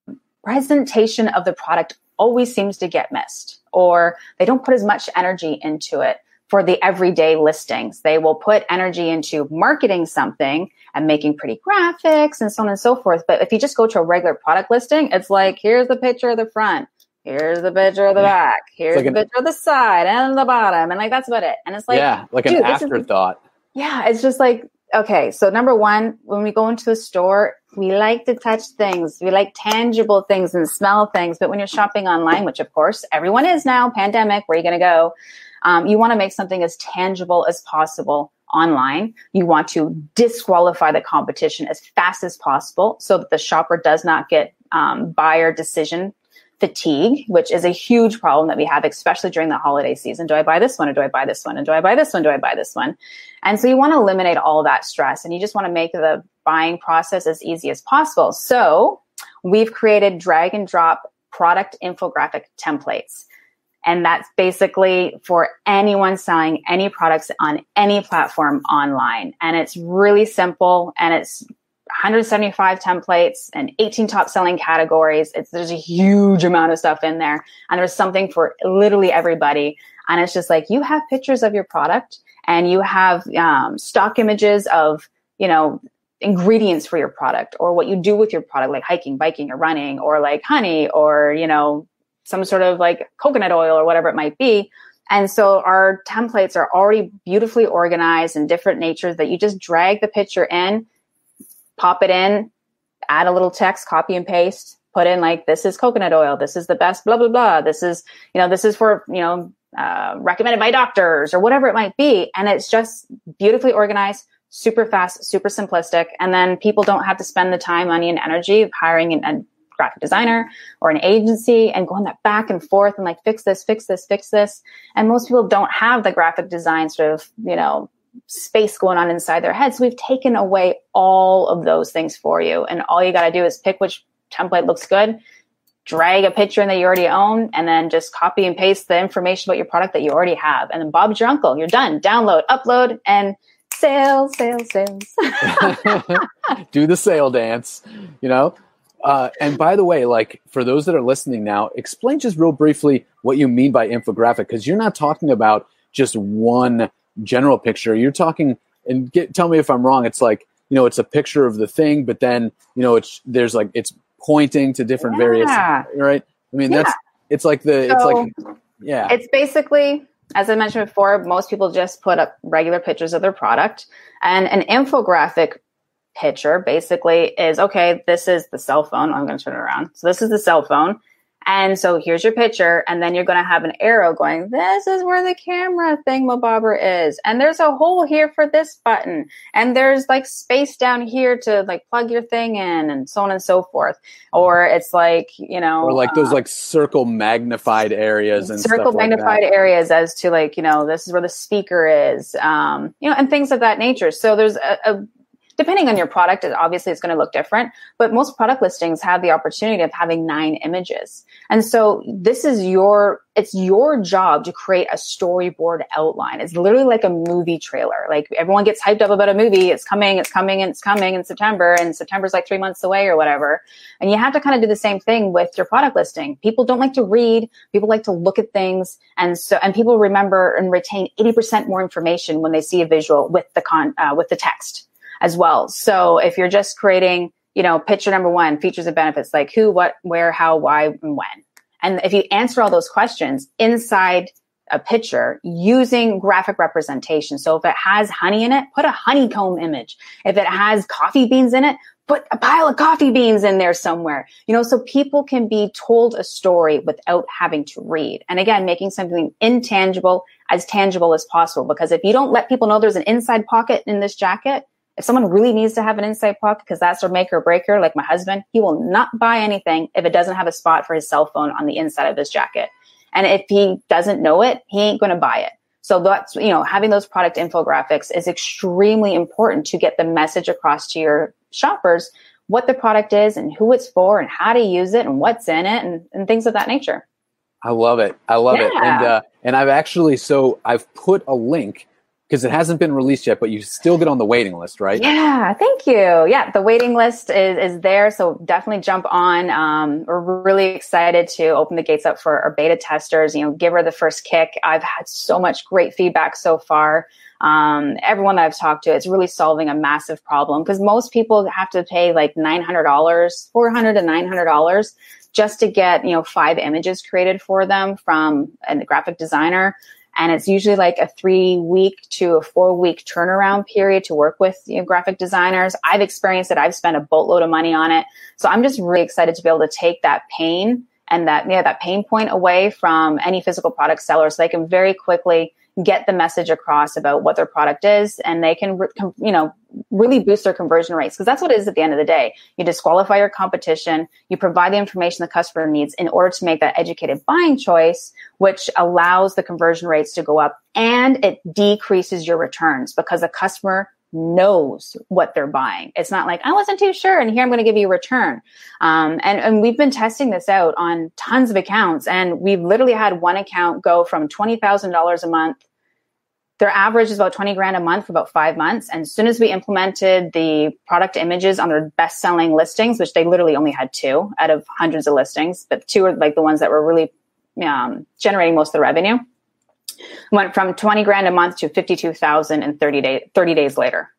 presentation of the product always seems to get missed, or they don't put as much energy into it for the everyday listings. They will put energy into marketing something and making pretty graphics and so on and so forth. But if you just go to a regular product listing, it's like, here's the picture of the front. Here's the picture of the back. Here's like the an, picture of the side and the bottom. And like, that's about it. And it's like, yeah, like an afterthought. Is, yeah. It's just like, okay. So number one, when we go into a store, we like to touch things. We like tangible things and smell things. But when you're shopping online, which of course everyone is now, pandemic, where are you going to go? Um, you want to make something as tangible as possible online. You want to disqualify the competition as fast as possible so that the shopper does not get um, buyer decision fatigue, which is a huge problem that we have, especially during the holiday season. Do I buy this one or do I buy this one? And do I buy this one? Do I buy this one? And so you want to eliminate all that stress and you just want to make the buying process as easy as possible. So we've created drag and drop product infographic templates. And that's basically for anyone selling any products on any platform online. And it's really simple and it's 175 templates and 18 top selling categories. It's, there's a huge amount of stuff in there and there's something for literally everybody. And it's just like you have pictures of your product and you have um, stock images of, you know, ingredients for your product or what you do with your product, like hiking, biking, or running, or like honey, or, you know, some sort of like coconut oil or whatever it might be. And so our templates are already beautifully organized in different natures that you just drag the picture in, pop it in, add a little text, copy and paste, put in like, this is coconut oil. This is the best, blah, blah, blah. This is, you know, this is for, you know, uh, recommended by doctors or whatever it might be. And it's just beautifully organized, super fast, super simplistic. And then people don't have to spend the time, money, and energy of hiring an, a graphic designer or an agency and going that back and forth and like fix this, fix this, fix this. And most people don't have the graphic design sort of, you know, space going on inside their heads. We've taken away all of those things for you. And all you got to do is pick which template looks good, drag a picture in that you already own, and then just copy and paste the information about your product that you already have. And then Bob's your uncle. You're done. Download, upload, and sales, sales, sales. *laughs* *laughs* Do the sale dance, you know? Uh, and by the way, like for those that are listening now, explain just real briefly what you mean by infographic, because you're not talking about just one general picture. You're talking, and get, tell me if I'm wrong. It's like you know, it's a picture of the thing, but then you know, it's there's like it's pointing to different yeah. various, right? I mean, yeah. that's it's like the so, it's like yeah, it's basically as I mentioned before, most people just put up regular pictures of their product. And an infographic picture basically is okay, this is the cell phone. I'm going to turn it around. So this is the cell phone. And so here's your picture, and then you're going to have an arrow going, this is where the camera thing thingamabobber is. And there's a hole here for this button. And there's like space down here to like plug your thing in and so on and so forth. Or it's like, you know. Or like those uh, like circle magnified areas and circle magnified like areas as to like, you know, this is where the speaker is, um, you know, and things of that nature. So there's a, a depending on your product, obviously it's going to look different, but most product listings have the opportunity of having nine images. And so this is your, it's your job to create a storyboard outline. It's literally like a movie trailer. Like everyone gets hyped up about a movie. It's coming, it's coming, and it's coming in September and September's like three months away or whatever. And you have to kind of do the same thing with your product listing. People don't like to read. People like to look at things. And so, and people remember and retain 80% more information when they see a visual with the con, uh, with the text as well. So if you're just creating, you know, picture number one, features and benefits, like who, what, where, how, why, and when. And if you answer all those questions inside a picture using graphic representation. So if it has honey in it, put a honeycomb image. If it has coffee beans in it, put a pile of coffee beans in there somewhere. You know, so people can be told a story without having to read. And again, making something intangible as tangible as possible. Because if you don't let people know there's an inside pocket in this jacket, if someone really needs to have an inside pocket because that's their make or breaker, like my husband, he will not buy anything if it doesn't have a spot for his cell phone on the inside of his jacket. And if he doesn't know it, he ain't going to buy it. So that's, you know, having those product infographics is extremely important to get the message across to your shoppers what the product is and who it's for and how to use it and what's in it and, and things of that nature. I love it. I love yeah. it. And, uh, and I've actually, so I've put a link because it hasn't been released yet, but you still get on the waiting list, right? Yeah, thank you. Yeah, the waiting list is, is there. So definitely jump on. Um, we're really excited to open the gates up for our beta testers, you know, give her the first kick. I've had so much great feedback so far. Um, everyone that I've talked to, it's really solving a massive problem because most people have to pay like $900, 400 to $900 just to get, you know, five images created for them from a graphic designer and it's usually like a three week to a four week turnaround period to work with you know, graphic designers. I've experienced it. I've spent a boatload of money on it. So I'm just really excited to be able to take that pain and that, yeah, that pain point away from any physical product seller so they can very quickly get the message across about what their product is and they can you know really boost their conversion rates because that's what it is at the end of the day. You disqualify your competition you provide the information the customer needs in order to make that educated buying choice which allows the conversion rates to go up and it decreases your returns because the customer knows what they're buying. It's not like I wasn't too sure, and here I'm going to give you a return. Um, and and we've been testing this out on tons of accounts, and we've literally had one account go from twenty thousand dollars a month. Their average is about twenty grand a month for about five months. And as soon as we implemented the product images on their best selling listings, which they literally only had two out of hundreds of listings, but two are like the ones that were really um, generating most of the revenue went from 20 grand a month to 52,000 in 30 days 30 days later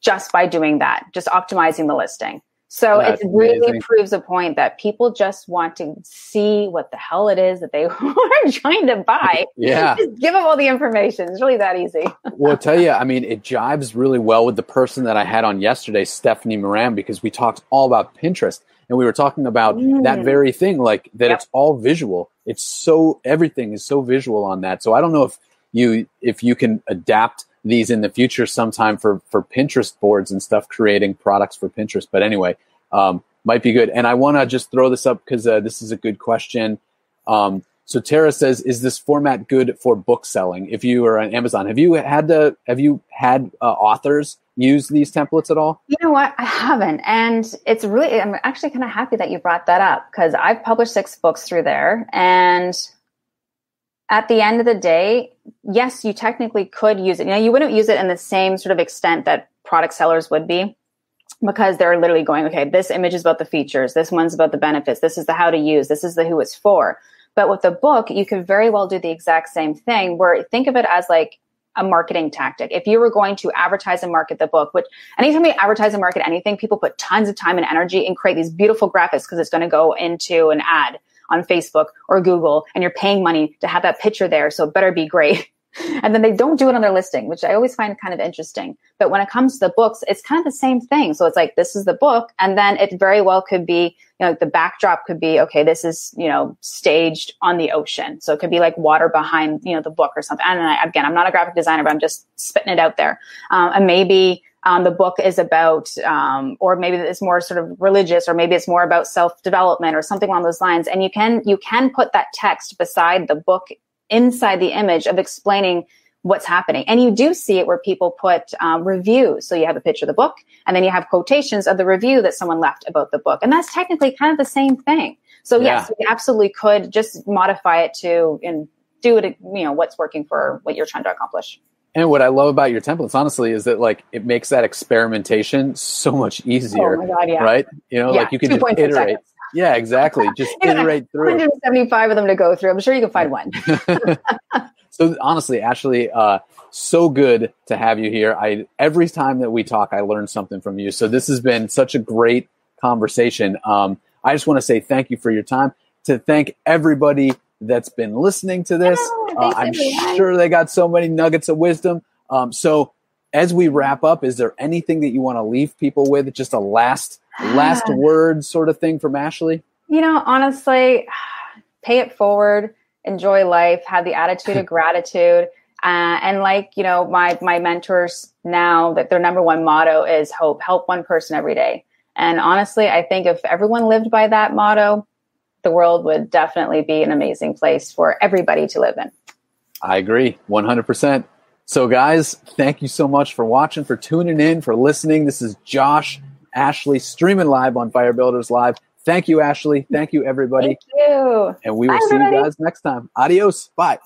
just by doing that just optimizing the listing so That's it really amazing. proves a point that people just want to see what the hell it is that they *laughs* are trying to buy. *laughs* Yeah. *laughs* Just give them all the information. It's really that easy. well, I'll tell you, I mean, it jives really well with the person that I had on yesterday, Stephanie Moran, because we talked all about Pinterest and we were talking about mm. that very thing, like that yep. it's all visual. It's so, everything is so visual on that. So I don't know if you, if you can adapt these in the future sometime for for Pinterest boards and stuff, creating products for Pinterest. But anyway, um, might be good. And I want to just throw this up because uh, this is a good question. Um, so Tara says, "Is this format good for book selling? If you are on Amazon, have you had the have you had uh, authors use these templates at all? You know what, I haven't, and it's really I'm actually kind of happy that you brought that up because I've published six books through there, and at the end of the day, yes, you technically could use it. You know, you wouldn't use it in the same sort of extent that product sellers would be because they're literally going, okay, this image is about the features. This one's about the benefits. This is the how to use. This is the who it's for. But with the book, you could very well do the exact same thing where think of it as like a marketing tactic. If you were going to advertise and market the book, which anytime you advertise and market anything, people put tons of time and energy and create these beautiful graphics because it's going to go into an ad on Facebook or Google and you're paying money to have that picture there. So it better be great. *laughs* and then they don't do it on their listing, which I always find kind of interesting. But when it comes to the books, it's kind of the same thing. So it's like, this is the book. And then it very well could be, you know, the backdrop could be, okay, this is, you know, staged on the ocean. So it could be like water behind, you know, the book or something. And I, again, I'm not a graphic designer, but I'm just spitting it out there. Um, and maybe, um, the book is about, um, or maybe it's more sort of religious, or maybe it's more about self development or something along those lines. And you can you can put that text beside the book inside the image of explaining what's happening. And you do see it where people put um, reviews. So you have a picture of the book and then you have quotations of the review that someone left about the book. And that's technically kind of the same thing. So yeah. yes, you absolutely could just modify it to and do it, you know, what's working for what you're trying to accomplish. And what I love about your templates, honestly, is that like it makes that experimentation so much easier. Oh God, yeah. Right? You know, yeah, like you can just iterate. Seconds. Yeah, exactly. Just *laughs* iterate through. 175 of them to go through. I'm sure you can find one. *laughs* so honestly, Ashley, uh, so good to have you here. I every time that we talk, I learn something from you. So this has been such a great conversation. Um, I just want to say thank you for your time. To thank everybody that's been listening to this. Uh, I'm sure they got so many nuggets of wisdom. Um, so as we wrap up, is there anything that you want to leave people with? Just a last last *sighs* word sort of thing from Ashley? You know, honestly, *sighs* pay it forward, enjoy life, have the attitude of *laughs* gratitude. Uh, and like you know my my mentors now that their number one motto is hope help one person every day and honestly i think if everyone lived by that motto the world would definitely be an amazing place for everybody to live in. I agree 100%. So, guys, thank you so much for watching, for tuning in, for listening. This is Josh Ashley streaming live on Fire Builders Live. Thank you, Ashley. Thank you, everybody. Thank you. And we will Bye, see everybody. you guys next time. Adios. Bye.